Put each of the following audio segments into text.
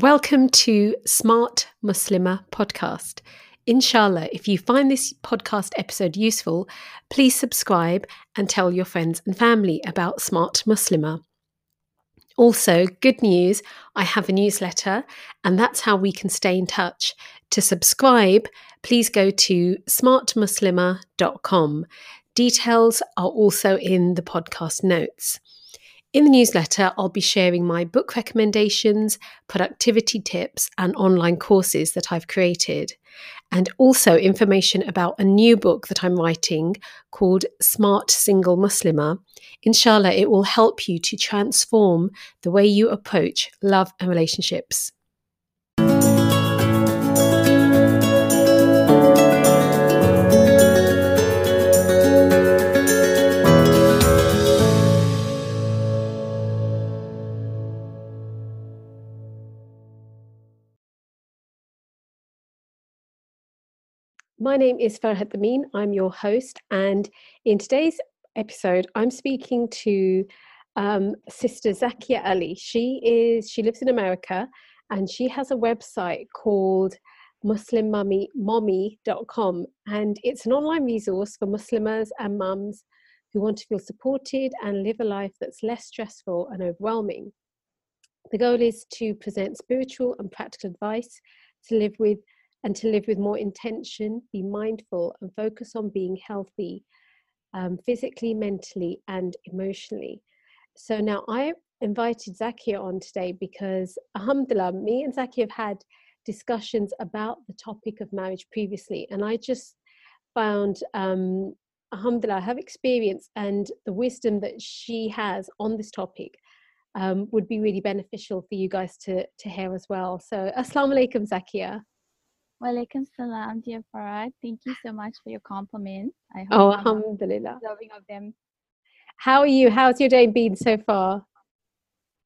Welcome to Smart Muslimah podcast. Inshallah, if you find this podcast episode useful, please subscribe and tell your friends and family about Smart Muslimah. Also, good news, I have a newsletter, and that's how we can stay in touch. To subscribe, please go to smartmuslima.com. Details are also in the podcast notes. In the newsletter, I'll be sharing my book recommendations, productivity tips, and online courses that I've created, and also information about a new book that I'm writing called Smart Single Muslimah. Inshallah, it will help you to transform the way you approach love and relationships. My name is Farhat Amin. I'm your host, and in today's episode, I'm speaking to um, Sister Zakia Ali. She is she lives in America, and she has a website called muslimommy.com, and it's an online resource for Muslimas and mums who want to feel supported and live a life that's less stressful and overwhelming. The goal is to present spiritual and practical advice to live with and to live with more intention, be mindful, and focus on being healthy um, physically, mentally, and emotionally. So now I invited Zakia on today because, alhamdulillah, me and Zakia have had discussions about the topic of marriage previously, and I just found, um, alhamdulillah, her experience and the wisdom that she has on this topic. Um, would be really beneficial for you guys to to hear as well. So, assalamu alaikum, Zakia. Walaikum salam, dear Farhat. Thank you so much for your compliments. I hope oh, alhamdulillah. Loving of them. How are you? How's your day been so far?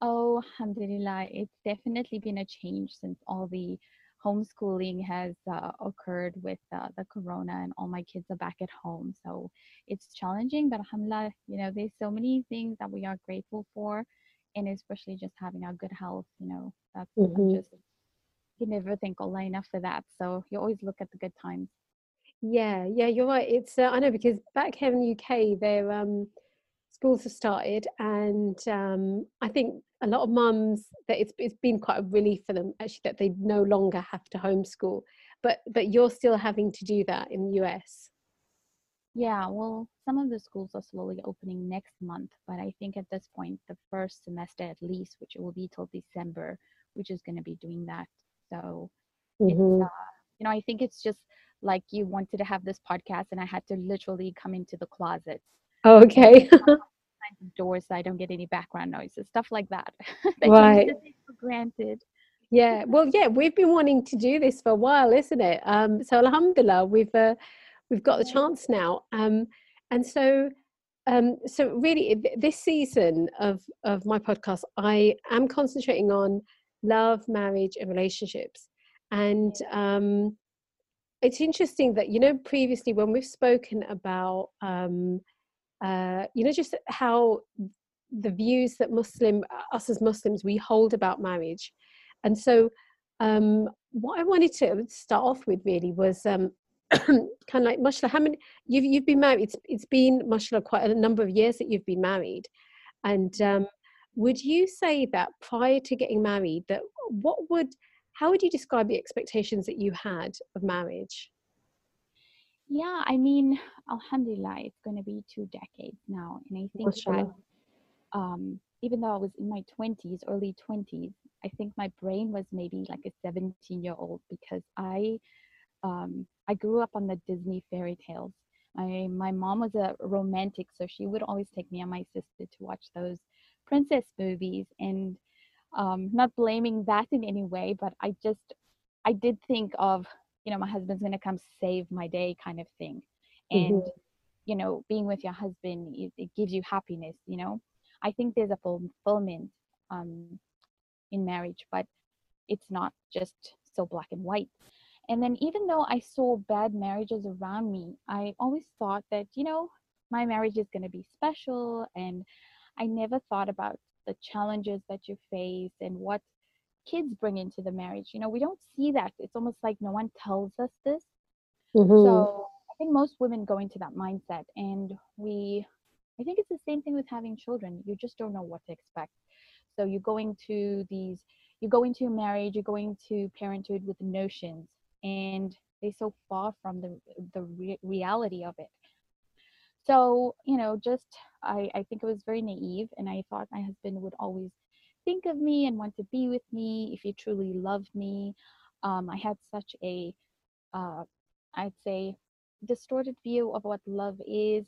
Oh, alhamdulillah. It's definitely been a change since all the homeschooling has uh, occurred with uh, the corona and all my kids are back at home. So it's challenging, but alhamdulillah, you know, there's so many things that we are grateful for. And especially just having our good health, you know, that's mm-hmm. just you never thank Allah enough for that. So you always look at the good times. Yeah, yeah, you're right. It's uh, I know because back here in the UK, their um, schools have started, and um, I think a lot of mums that it's it's been quite a relief for them actually that they no longer have to homeschool. But but you're still having to do that in the US. Yeah, well, some of the schools are slowly opening next month, but I think at this point, the first semester at least, which will be till December, which is going to be doing that so mm-hmm. uh, you know, I think it's just like you wanted to have this podcast and I had to literally come into the closet. Oh, okay. doors so I don't get any background noises, stuff like that. that right. for granted. Yeah, well, yeah, we've been wanting to do this for a while, isn't it? Um, so Alhamdulillah, we've uh, we've got the chance now. Um, and so, um, so really, this season of of my podcast, I am concentrating on love, marriage, and relationships. And um, it's interesting that, you know, previously when we've spoken about, um, uh, you know, just how the views that Muslim, us as Muslims, we hold about marriage. And so, um, what I wanted to start off with really was um, kind of like, mashallah, how many, you've, you've been married, it's, it's been, mashallah, quite a number of years that you've been married. And um, would you say that prior to getting married, that what would, how would you describe the expectations that you had of marriage? Yeah, I mean, Alhamdulillah, it's going to be two decades now. And I think that um, even though I was in my 20s, early 20s, I think my brain was maybe like a 17 year old because I um, I grew up on the Disney fairy tales. My my mom was a romantic, so she would always take me and my sister to watch those princess movies and um, not blaming that in any way, but I just I did think of you know my husband's gonna come save my day kind of thing, and mm-hmm. you know being with your husband it, it, gives you happiness. You know, I think there's a fulfillment um, in marriage, but it's not just so black and white. And then even though I saw bad marriages around me, I always thought that you know my marriage is going to be special and I never thought about the challenges that you face and what kids bring into the marriage. You know, we don't see that. It's almost like no one tells us this. Mm-hmm. So I think most women go into that mindset. And we, I think it's the same thing with having children. You just don't know what to expect. So you're going to these, you go into marriage, you're going to parenthood with notions, and they're so far from the the re- reality of it. So you know, just I, I think it was very naive and I thought my husband would always think of me and want to be with me if he truly loved me. Um, I had such a, uh, I'd say, distorted view of what love is.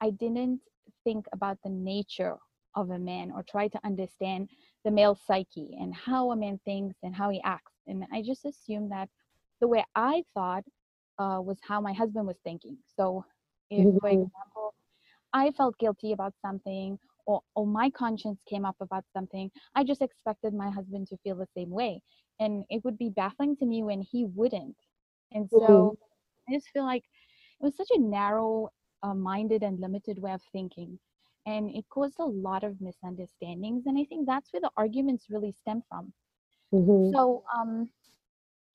I didn't think about the nature of a man or try to understand the male psyche and how a man thinks and how he acts. And I just assumed that the way I thought uh, was how my husband was thinking. So, if, for mm-hmm. example, I felt guilty about something or, or my conscience came up about something, I just expected my husband to feel the same way. And it would be baffling to me when he wouldn't. And so mm-hmm. I just feel like it was such a narrow uh, minded and limited way of thinking. And it caused a lot of misunderstandings. And I think that's where the arguments really stem from. Mm-hmm. So um,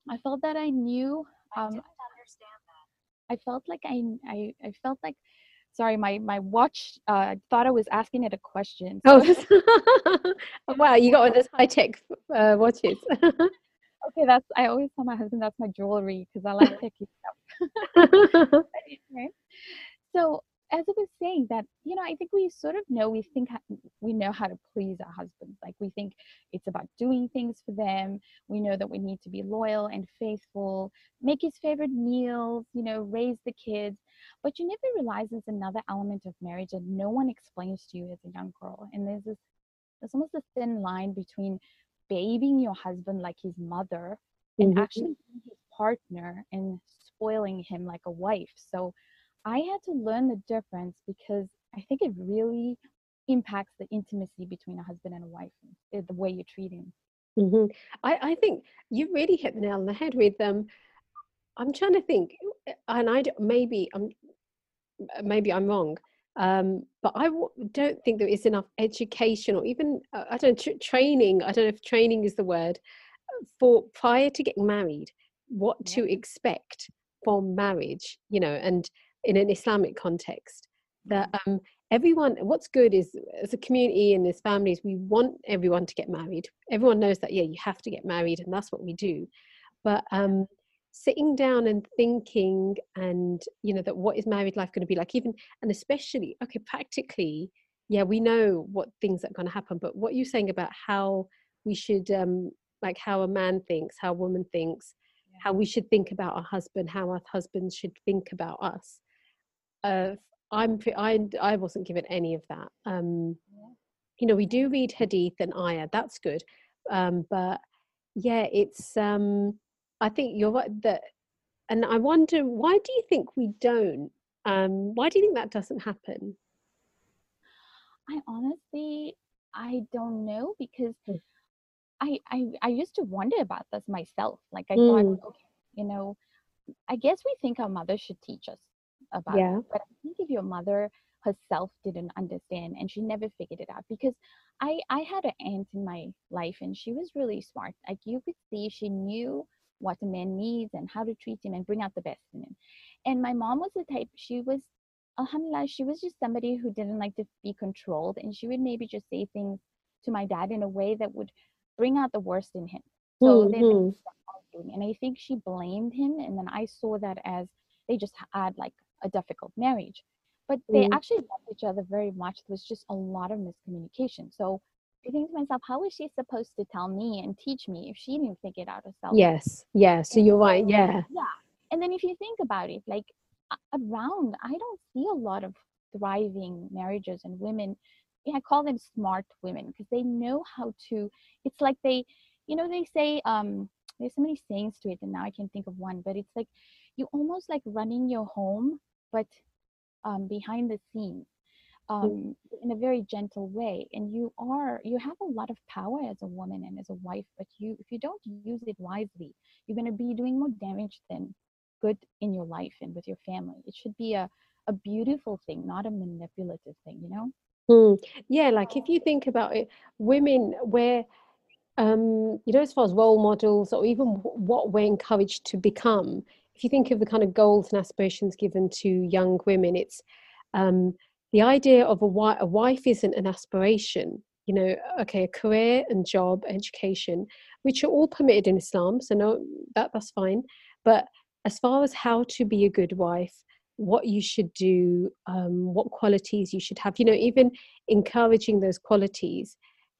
I felt that I knew. Um, I didn't understand that. I felt like I, I, I felt like sorry my my watch uh thought i was asking it a question so. oh wow you got one of those high-tech uh, watches okay that's i always tell my husband that's my jewelry because i like picking stuff so as I was saying that, you know, I think we sort of know we think we know how to please our husbands. Like we think it's about doing things for them. We know that we need to be loyal and faithful, make his favorite meals, you know, raise the kids. But you never realize there's another element of marriage that no one explains to you as a young girl. And there's this, there's almost a thin line between babying your husband like his mother and mm-hmm. actually being his partner and spoiling him like a wife. So I had to learn the difference because I think it really impacts the intimacy between a husband and a wife, eh, the way you treat him. Mm-hmm. I, I think you really hit the nail on the head with them. Um, I'm trying to think, eh, and I maybe I'm maybe I'm wrong, um, but I w- don't think there is enough education or even uh, I don't know, training. I don't know if training is the word for prior to getting married, what yeah. to expect from marriage. You know, and in an Islamic context. That mm. um, everyone, what's good is as a community and as families, we want everyone to get married. Everyone knows that, yeah, you have to get married, and that's what we do. But um, sitting down and thinking, and you know, that what is married life going to be like, even and especially, okay, practically, yeah, we know what things are going to happen, but what you're saying about how we should, um, like, how a man thinks, how a woman thinks, how we should think about our husband, how our husbands should think about us uh, I'm I I wasn't given any of that. Um, you know, we do read Hadith and Ayah. That's good, um, but yeah, it's. Um, I think you're right. That, and I wonder why do you think we don't? Um, why do you think that doesn't happen? I honestly, I don't know because hmm. I, I I used to wonder about this myself. Like I Mm. thought, okay, you know, I guess we think our mother should teach us about Yeah. it. But I think if your mother herself didn't understand and she never figured it out because I I had an aunt in my life and she was really smart. Like you could see she knew what a man needs and how to treat him and bring out the best in him. And my mom was the type she was alhamdulillah, she was just somebody who didn't like to be controlled and she would maybe just say things to my dad in a way that would bring out the worst in him. So then they Mhm. stopped arguing. And I think she blamed him. And then I saw that as they just had like a difficult marriage. But they Mm. actually loved each other very much. There was just a lot of miscommunication. So I think to myself, how was she supposed to tell me and teach me if she didn't figure it out herself? Yes. Yeah. So you're right. Yeah. Yeah. And then if you think about it, like around, I don't see a lot of thriving marriages and women. Yeah, I call them smart women because they know how to. It's like they, you know, they say um, there's so many sayings to it, and now I can think of one. But it's like you almost like running your home, but um, behind the scenes um, in a very gentle way and you are you have a lot of power as a woman and as a wife but you if you don't use it wisely you're going to be doing more damage than good in your life and with your family. It should be a, a beautiful thing not a manipulative thing you know? Mm. Yeah, like if you think about it, women where um, you know, as far as role models or even what we're encouraged to become, if you think of the kind of goals and aspirations given to young women, it's um, the idea of a, a wife isn't an aspiration. You know, okay, a career and job, education, which are all permitted in Islam, so no, that that's fine. But as far as how to be a good wife, what you should do, um, what qualities you should have, you know, even encouraging those qualities.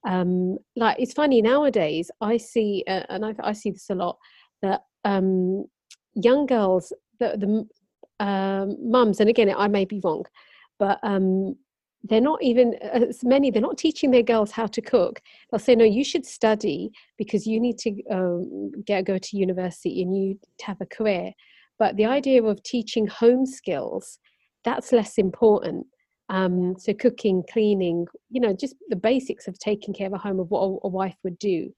Um, like it's funny nowadays, I see, uh, and I, I see this a lot, that um, young girls, the, the um, mums, and again, I may be wrong, but um, they're not even as many, they're not teaching their girls how to cook. They'll say, no, you should study because you need to um, get go to university and you have a career. But the idea of teaching home skills, that's less important. Um, so cooking, cleaning, you know, just the basics of taking care of a home of what a, a wife would do.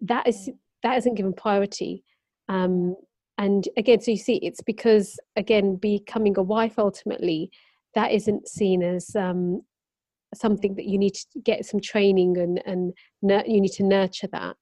That is that isn't given priority. Um, and again, so you see, it's because again, becoming a wife ultimately, that isn't seen as um, something that you need to get some training and and nur- you need to nurture that.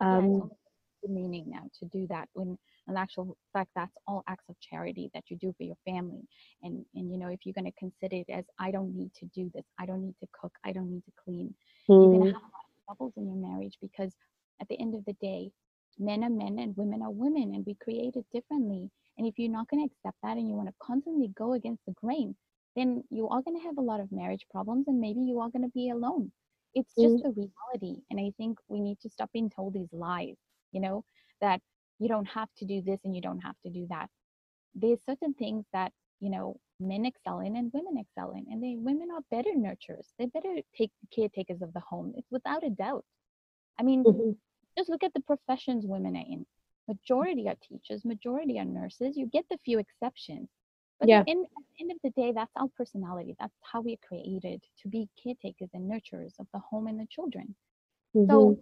Um, almost demeaning now to do that when in actual fact that's all acts of charity that you do for your family. And and you know if you're going to consider it as i don't need to do this. I don't need to cook. I don't need to clean you're going to mm, have a lot of troubles in your marriage because at the end of the day men are men and women are women and we created differently. And if you're not going to accept that and you want to constantly go against the grain then you are going to have a lot of marriage problems and maybe you are going to be alone. It's Mm. just a reality and i think we need to stop being told these lies you know that you don't have to do this and you don't have to do that. There's certain things that you know men excel in and women excel in and they women are better nurturers. They're better take caretakers of the home it's without a doubt. I mean mhm. just look at the professions women are in. Majority are teachers majority are nurses. You get the few exceptions but Yeah. in, at the end of the day that's our personality. That's how we're created to be caretakers and nurturers of the home and the children. Mhm. so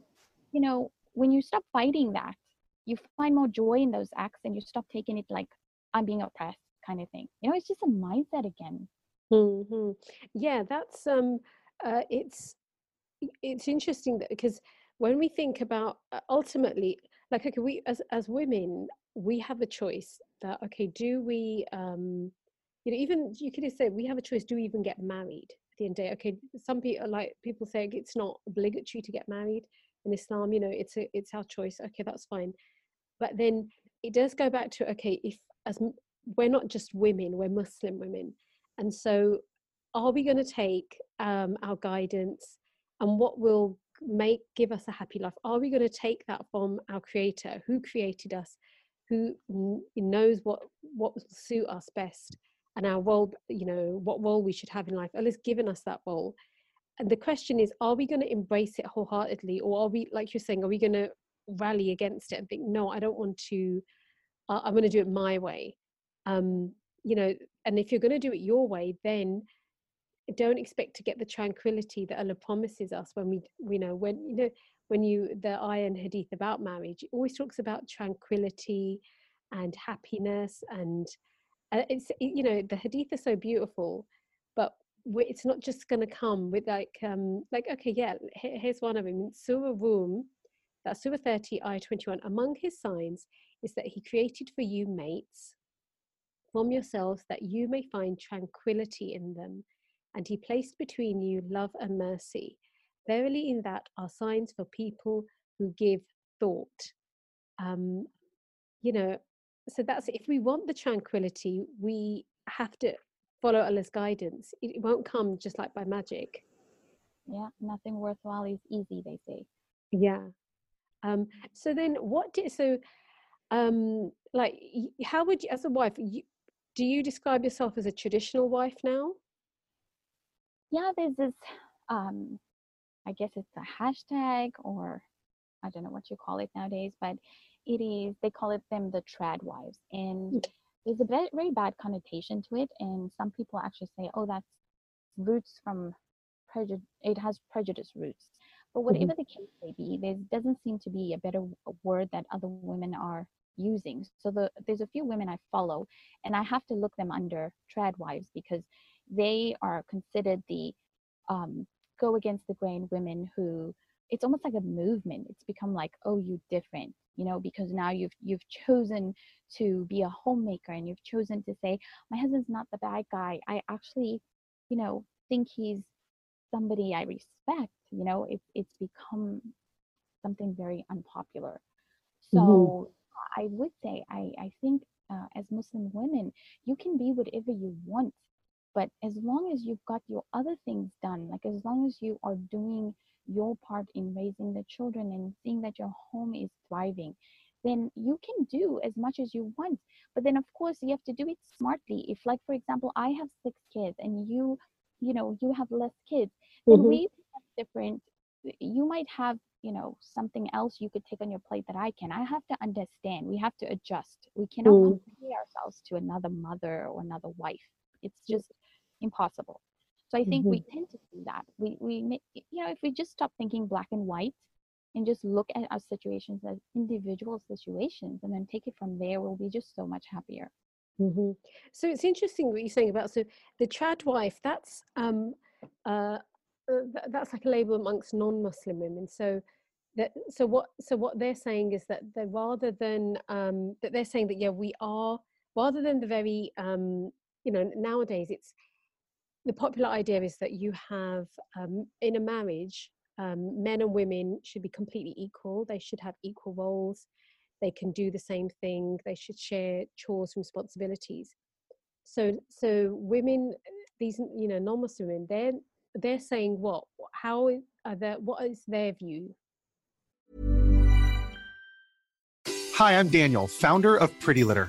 you know when you stop fighting that you find more joy in those acts and you stop taking it like i'm being oppressed kind of thing. You know it's just a mindset again. Hmm Yeah, that's um, uh, it's it's interesting that because when we think about uh, ultimately, like okay, we as as women, we have a choice that okay, do we um, you know, even you could say we have a choice. Do we even get married at the end of the day? Okay, some people like people say it's not obligatory to get married in Islam. You know, it's a it's our choice. Okay, that's fine. But then it does go back to okay, if as we're not just women, we're Muslim women, and so are we going to take um, our guidance and what will make give us a happy life? Are we going to take that from our Creator, who created us, who knows what what will suit us best, and our role, you know, what role we should have in life? Allah's given us that role, and the question is, are we going to embrace it wholeheartedly, or are we, like you're saying, are we going to rally against it and think, no, I don't want to, uh, I'm going to do it my way? Um, you know, and if you're going to do it your way, then don't expect to get the tranquility that Allah promises us when we, you know, when you know when you the and hadith about marriage, it always talks about tranquility and happiness, and uh, it's you know the hadith are so beautiful, but it's not just going to come with like um like okay yeah here's one of them surah rum that's surah 30 ayah 21 among his signs is that he created for you mates from yourselves that you may find tranquility in them and he placed between you love and mercy. Verily, in that are signs for people who give thought. Um, you know, so that's if we want the tranquility, we have to follow Allah's guidance. It won't come just like by magic. Yeah, nothing worthwhile is easy, they say. Yeah. Um, so then, what did so? Um, like, how would you, as a wife, you, do you describe yourself as a traditional wife now? yeah, there's this, um, I guess it's a hashtag or I don't know what you call it nowadays, but it is, they call it them the trad wives. And mm. there's a very, very bad connotation to it. And some people actually say, oh, that's roots from prejudice, it has prejudice roots. But mm-hmm. whatever mm-hmm. the case may be, there doesn't seem to be a better word that other women are using. So the, there's a few women I follow, and I have to look them under trad wives because they are considered the um, go against the grain women who it's almost like a movement. It's become like oh you different you know because now you've you've chosen to be a homemaker and you've chosen to say my husband's not the bad guy. I actually you know think he's somebody i respect you know? It's it's become something very unpopular. So mm-hmm. i would say i i think uh, as muslim women you can be whatever you want but as long as you've got your other things done, like as long as you are doing your part in raising the children and seeing that your home is thriving, then you can do as much as you want. But then, of course, you have to do it smartly. If, like, for example, I have six kids and you, you know, you have less kids, then mm-hmm. we have different. You might have, you know, something else you could take on your plate that I can. I have to understand. We have to adjust. We cannot mm. compare ourselves to another mother or another wife. It's just impossible. So I think mm-hmm. we tend to do that. We we you know if we just stop thinking black and white and just look at our situations as individual situations and then take it from there, we'll be just so much happier. Mm-hmm. So it's interesting what you're saying about so the trad wife. That's um uh, uh that's like a label amongst non-Muslim women. So that so what so what they're saying is that they rather than um that they're saying that yeah we are rather than the very um you know nowadays it's the popular idea is that you have um, in a marriage um, men and women should be completely equal they should have equal roles they can do the same thing they should share chores and responsibilities. So so women these you know non-muslim women they're they're saying what how are their what is their view? Hi i'm daniel founder of pretty litter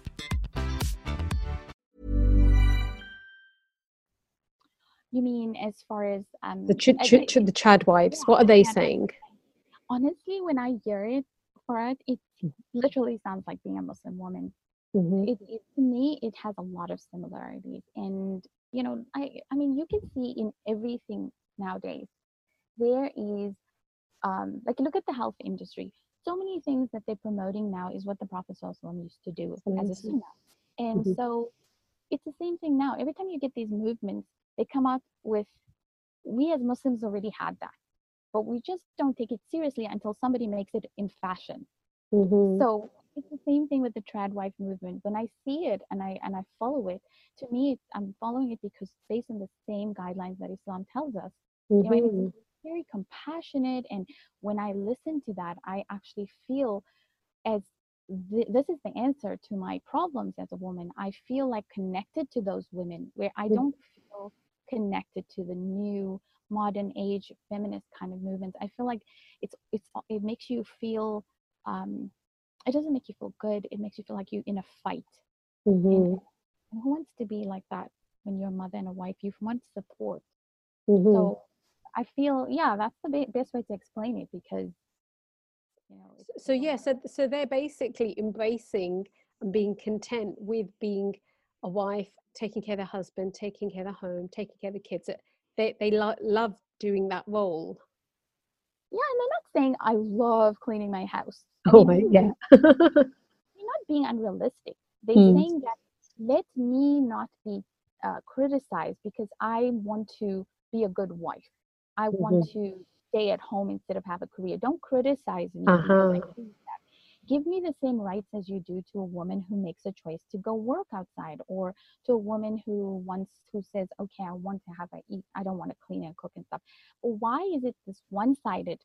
You mean as far as um the ch- ch- ch- the trad wives? Yeah, what are they saying? Honestly, when I hear it for it, it literally sounds like being a Muslim woman. Mm-hmm. It, it, to me, it has a lot of similarities, and you know, I I mean, you can see in everything nowadays there is um like look at the health industry. So many things that they're promoting now is what the Prophet used to do mm-hmm. as a sunnah, and mm-hmm. so it's the same thing now. Every time you get these movements they come up with we as muslims already had that but we just don't take it seriously until somebody makes it in fashion. Mhm. So it's the same thing with the trad wife movement. When I see it and I and I follow it, to me, it's, I'm following it because it's based on the same guidelines that Islam tells us. You know, Mhm. it's very compassionate. And when I listen to that, I actually feel as th- this is the answer to my problems as a woman. I feel like connected to those women where I Mm. don't connected to the new modern age feminist kind of movements. I feel like it's it's it makes you feel um it doesn't make you feel good. It makes you feel like you're in a fight. Mhm. And who wants to be like that when you're a mother and a wife? You want support. Mhm. So I feel yeah, that's the be- best way to explain it because you know. So yeah so so they're basically embracing and being content with being a wife taking care of their husband taking care of the home taking care of the kids they they lo- love doing that role Yeah, and they're not saying I love cleaning my house. I oh mean, my yeah they're not being unrealistic. They're Mm. saying that let me not be uh, criticized because I want to be a good wife. I want to stay at home instead of have a career. Don't criticize me because I Uh-huh. Give me the same rights as you do to a woman who makes a choice to go work outside or to a woman who wants who says, okay, I want to have a eat. I don't want to clean and cook and stuff. Why is it this one-sided?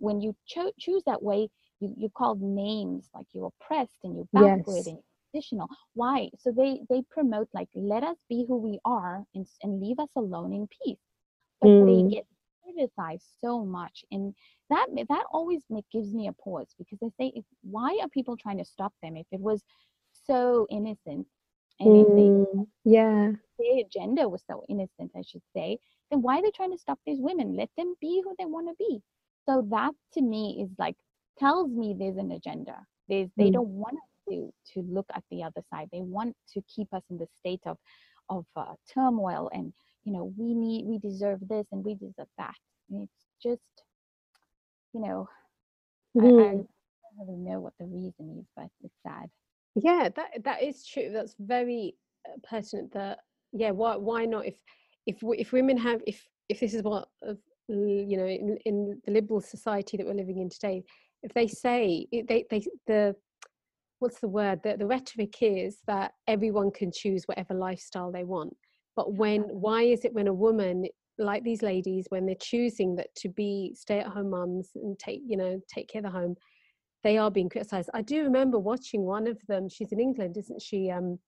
When you cho- choose that way, you you called names like you're oppressed and you're backward Yes. and additional. Why? So they they promote like let us be who we are and and leave us alone in peace. But they Mm. get criticized so much, and that that always make, gives me a pause because I say, if, why are people trying to stop them if it was so innocent and if they Mm. yeah their agenda was so innocent, I should say, then why are they trying to stop these women? Let them be who they want to be. So that to me is like tells me there's an agenda. There's they Mm. don't want us to to look at the other side. They want to keep us in the state of of uh, turmoil and you know we need we deserve this and we deserve that. And it's just you know I, I Mhm. don't really know what the reason is, but it's sad. yeah that that is true that's very uh, pertinent that yeah why why not if if if women have if if this is what of you know in, in the liberal society that we're living in today if they say they they the what's the word the, the rhetoric is that everyone can choose whatever lifestyle they want but when why is it when a woman like these ladies when they're choosing that to be stay at home mums and take you know take care of the home they are being criticized. I do remember watching one of them she's in england isn't she um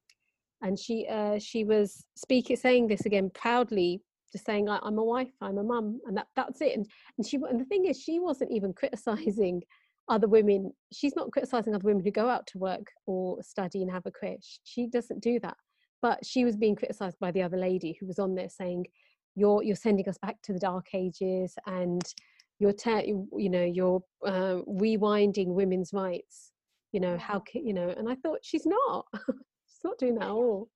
and she uh she was speaking saying this again proudly just saying I, i'm a wife i'm a mum and that that's it and and she and the thing is she wasn't even criticizing other women she's not criticizing other women who go out to work or study and have a career she doesn't do that but she was being criticized by the other lady who was on there saying you're you're sending us back to the dark ages and you're te- you know you're uh, rewinding women's rights you know how ca- you know and i thought she's not she's not doing that at all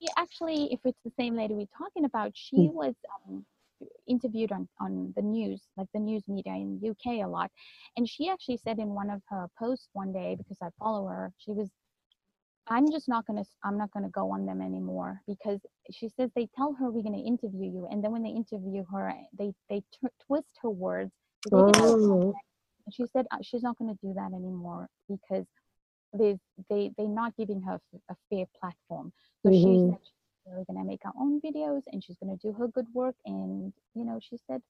Yeah, actually, if it's the same lady we're talking about, she Mm. was um, interviewed on, on the news, like the news media in the UK a lot. And she actually said in one of her posts one day, because I follow her, she was, I'm just not going to, I'm not going to go on them anymore because she says they tell her we're going to interview you. And then when they interview her, they, they tw- twist her words. they take it out of Oh. She said uh, she's not going to do that anymore because they, they, they're not giving her a fair platform. So she Mhm. said she's going to make her own videos and she's going to do her good work. And, you know, she said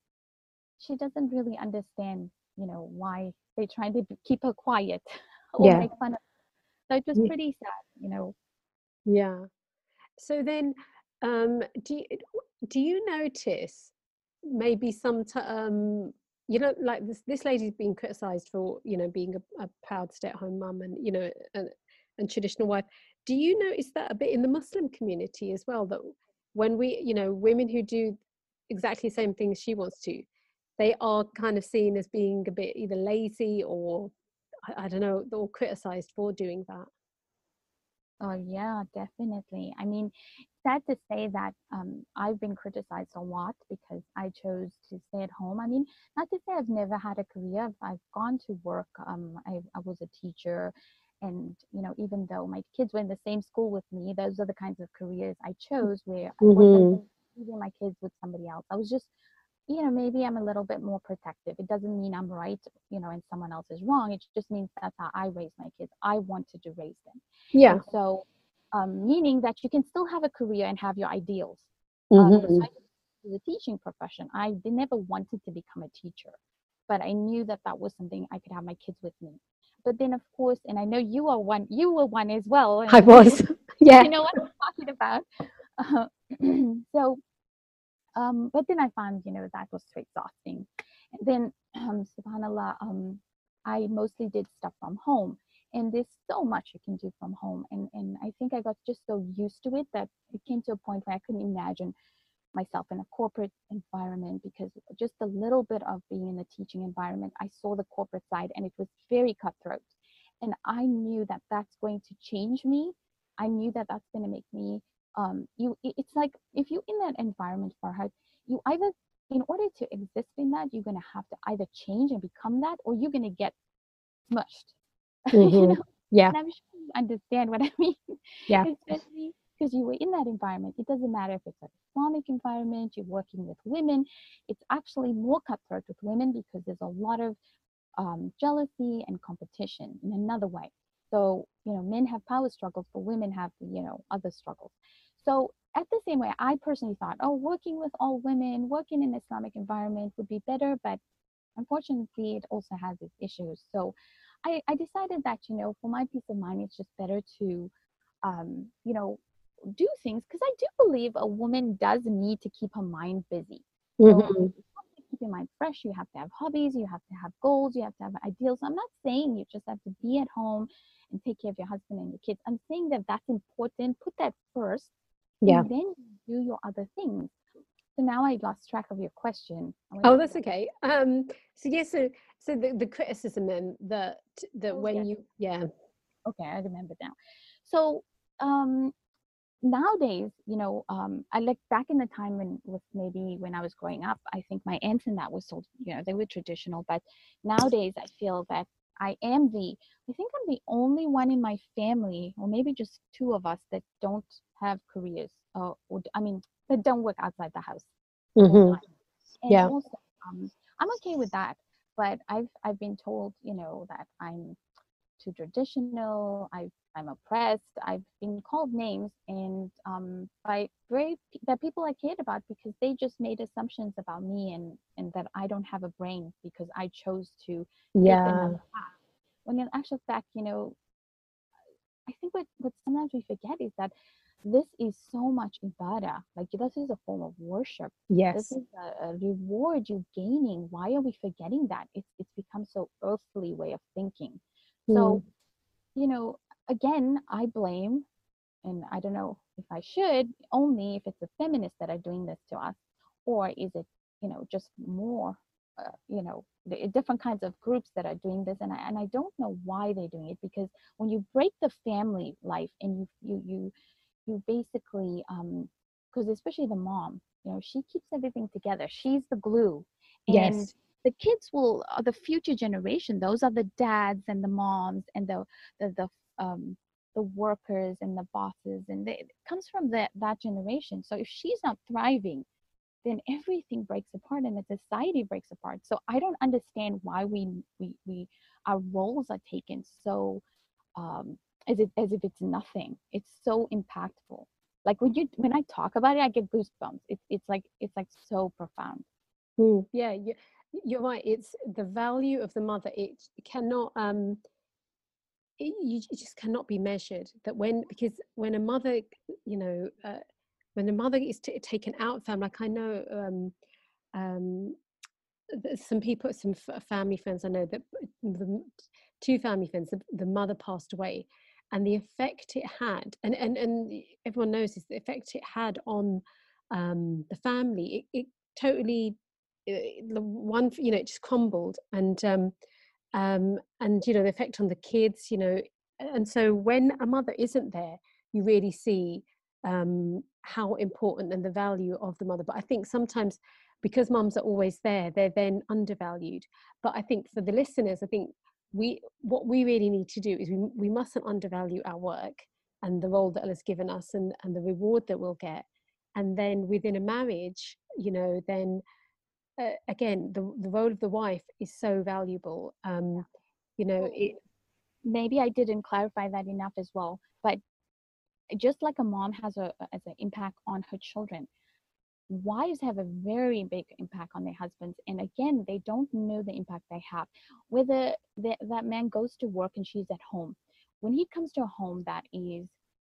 she doesn't really understand, you know, why they're trying to keep her quiet or Yeah. make fun of. So it was Yeah. pretty sad, you know. Yeah. So then, um, do you, do you notice maybe some t- um, you know, like this this lady's been criticised for you know being a, a proud stay-at-home mum and you know and, and traditional wife. Do you notice that a bit in the Muslim community as well? That when we you know women who do exactly the same things she wants to, they are kind of seen as being a bit either lazy or I, I don't know, or criticised for doing that. Oh yeah, definitely. I mean, sad to say that um, I've been criticized a lot because I chose to stay at home. I mean, not to say I've never had a career. I've, I've gone to work. Um, I, I was a teacher, and you know, even though my kids were in the same school with me, those are the kinds of careers I chose where I wasn't leaving my kids with somebody else. I was just you know maybe i'm a little bit more protective. It doesn't mean i'm right you know and someone else is wrong. It just means that's how i raise my kids. I wanted to raise them. Yeah. And so um, meaning that you can still have a career and have your ideals. Um, Mhm. the teaching profession. I never wanted to become a teacher but i knew that that was something i could have my kids with me. But then of course and i know you are one you were one as well I was. Yeah. you know what i'm talking about. Uh, so um but then i found you know that was so exhausting. And then um subhanallah um i mostly did stuff from home. And there's so much you can do from home. And and i think i got just so used to it that it came to a point where i couldn't imagine myself in a corporate environment because just a little bit of being in the teaching environment i saw the corporate side and it was very cutthroat. And i knew that that's going to change me. I knew that that's going to make me um you it's like if you're in that environment Farhat, you either in order to exist in that you're going to have to either change and become that or you're going to get smushed you Mhm. know Yeah. and i'm sure you understand what i mean Yeah. especially because you were in that environment it doesn't matter if it's an islamic environment you're working with women it's actually more cutthroat with women because there's a lot of um, jealousy and competition in another way so you know men have power struggles but women have you know other struggles. So at the same way i personally thought oh working with all women working in an islamic environment would be better but unfortunately it also has its issues. So i, I decided that you know for my peace of mind it's just better to um, you know do things because i do believe a woman does need to keep her mind busy. So Mhm. have to keep your mind fresh you have to have hobbies you have to have goals you have to have ideals. I'm not saying you just have to be at home and take care of your husband and your kids. I'm saying that that's important. Put that first. Yeah. and then you do your other things. So now i lost track of your question. Oh, that's okay. Um, so yes, so so the, the criticism then that that Oh, when yeah. you yeah. Okay i remember now. So um nowadays you know um i like back in the time when with maybe when i was growing up i think my aunts and that was so you know they were traditional but nowadays i feel that i am the i think i'm the only one in my family or maybe just two of us that don't have careers uh, or i mean that don't work outside the house Mhm. And Yeah. also, um, I'm okay with that. But I've I've been told, you know, that I'm too traditional. I I'm oppressed. I've been called names, and um, by very that people I cared about because they just made assumptions about me and and that I don't have a brain because I chose to yeah. When in actual fact, you know, I think what what sometimes we forget is that this is so much ibadah. Like this is a form of worship yes this is a, a reward you're gaining why are we forgetting that it's it's become so earthly way of thinking so you know again i blame and i don't know if i should only if it's the feminists that are doing this to us or is it you know just more uh, you know the different kinds of groups that are doing this and I, and I don't know why they're doing it because when you break the family life and you you you you basically um because especially the mom you know she keeps everything together. She's the glue and yes the kids will the future generation those are the dads and the moms and the the, the um the workers and the bosses and they, it comes from that that generation. So if she's not thriving then everything breaks apart and the society breaks apart. So i don't understand why we we, we our roles are taken so um as if as if it's nothing. It's so impactful. Like when you when i talk about it i get goosebumps. It's it's like it's like so profound. Mm, yeah you, you're right it's the value of the mother it cannot um it, you, just cannot be measured that when because when a mother you know uh, when a mother is t- taken out of family like i know um um some people some family friends i know that the two family friends the, the mother passed away and the effect it had and and and everyone knows this the effect it had on um the family it, it totally the one you know it just crumbled and um um and you know the effect on the kids you know and so when a mother isn't there you really see um how important and the value of the mother but i think sometimes because mums are always there they're then undervalued but i think for the listeners i think we what we really need to do is we, we mustn't undervalue our work and the role that allah's given us and and the reward that we'll get and then within a marriage you know then uh, again, the, the role of the wife is so valuable. Um, you know, it, maybe I didn't clarify that enough as well. But just like a mom has a as an impact on her children, wives have a very big impact on their husbands and again they don't know the impact they have whether the, that man goes to work and she's at home when he comes to a home that is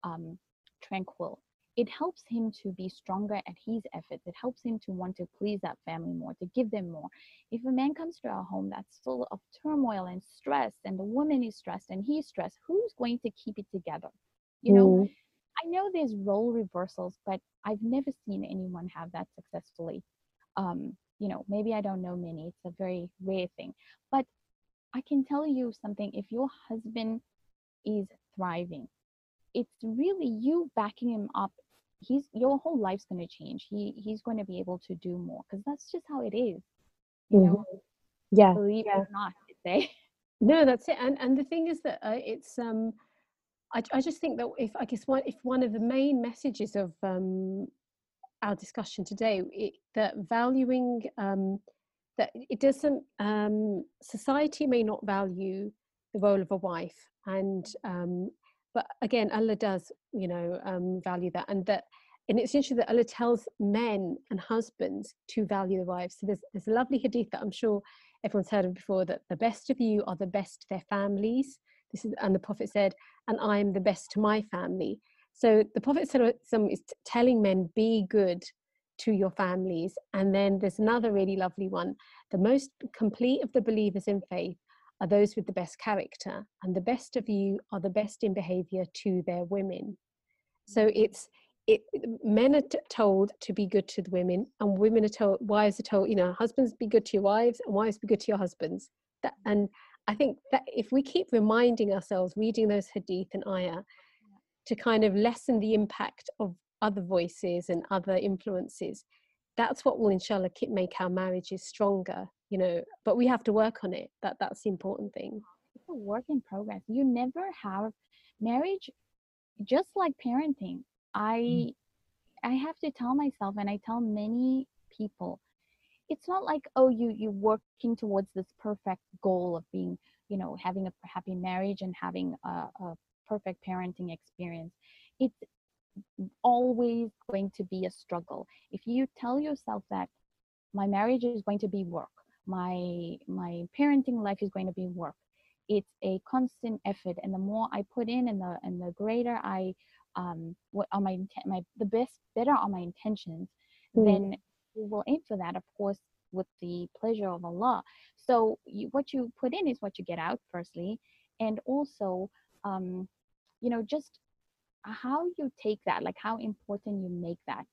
um, tranquil it helps him to be stronger at his efforts it helps him to want to please that family more to give them more if a man comes to a home that's full of turmoil and stress and the woman is stressed and he's stressed who's going to keep it together you know mm. I know there's role reversals, but I've never seen anyone have that successfully. Um, you know, maybe I don't know many. It's a very rare thing. But I can tell you something if your husband is thriving, it's really you backing him up. He's your whole life's going to change. He he's going to be able to do more because that's just how it is. You mm-hmm. know, yeah, believe yeah. it or not, say. No, that's it. And and the thing is that uh, it's um I, I just think that if I guess one if one of the main messages of um, our discussion today it, that valuing um, that it doesn't um, society may not value the role of a wife and um, but again Allah does you know um, value that and that and it's interesting that Allah tells men and husbands to value the wives. So there's there's a lovely hadith that I'm sure everyone's heard of before that the best of you are the best to their families this is, and the Prophet said, and I am the best to my family. So the Prophet is telling men, be good to your families. And then there's another really lovely one. The most complete of the believers in faith are those with the best character, and the best of you are the best in behavior to their women. So mm. it's it, men are t- told to be good to the women, and women are told, wives are told, you know, husbands be good to your wives, and wives be good to your husbands. That, mm. and I think that if we keep reminding ourselves, reading those hadith and ayah, to kind of lessen the impact of other voices and other influences, that's what will inshallah make our marriages stronger, you know. But we have to work on it. That that's the important thing. It's a work in progress. You never have marriage, just like parenting. I mm. I have to tell myself, and I tell many people, it's not like oh you you working towards this perfect goal of being you know having a happy marriage and having a, a perfect parenting experience it's always going to be a struggle if you tell yourself that my marriage is going to be work my my parenting life is going to be work it's a constant effort and the more i put in and the and the greater i um what are my intent my the best better are my intentions mm. then we will aim for that, of course, with the pleasure of Allah. So you, what you put in is what you get out, firstly, and also, um, you know, just how you take that, like how important you make that.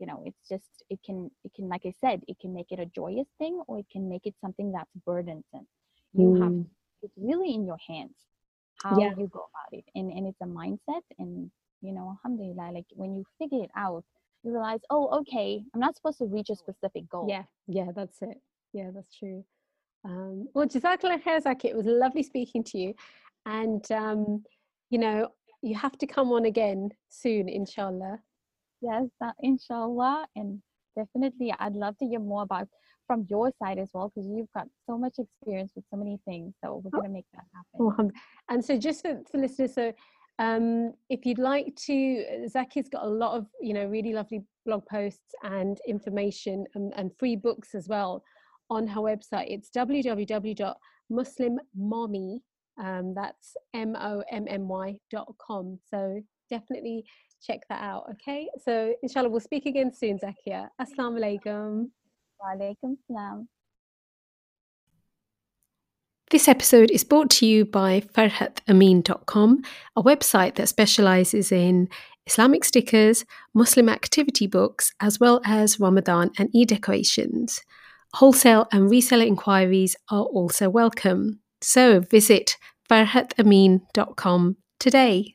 You know, it's just it can it can like I said, it can make it a joyous thing, or it can make it something that's burdensome. You mm. have it's really in your hands how yeah. you go about it, and and it's a mindset, and you know, alhamdulillah, like when you figure it out you realize, oh, okay, I'm not supposed to reach a specific goal. Yeah, yeah, that's it. Yeah, that's true. Um, well, Jazakallah khair, Zaki. It was lovely speaking to you. And, um, you know, you have to come on again soon, inshallah. Yes, uh, inshallah. And definitely, I'd love to hear more about from your side as well, because you've got so much experience with so many things. So we're going to make that happen. And so, just for, for listeners, so um, if you'd like to, Zaki's got a lot of, you know, really lovely blog posts and information and, and free books as well on her website. It's www.muslimommy, um, that's M-O-M-M-Y dot com. So definitely check that out, okay? So inshallah, we'll speak again soon, Zakia. Assalamu alaikum. Wa alaikum salam. This episode is brought to you by farhatamin.com, a website that specializes in Islamic stickers, Muslim activity books, as well as Ramadan and Eid decorations. Wholesale and reseller inquiries are also welcome. So visit farhatamin.com today.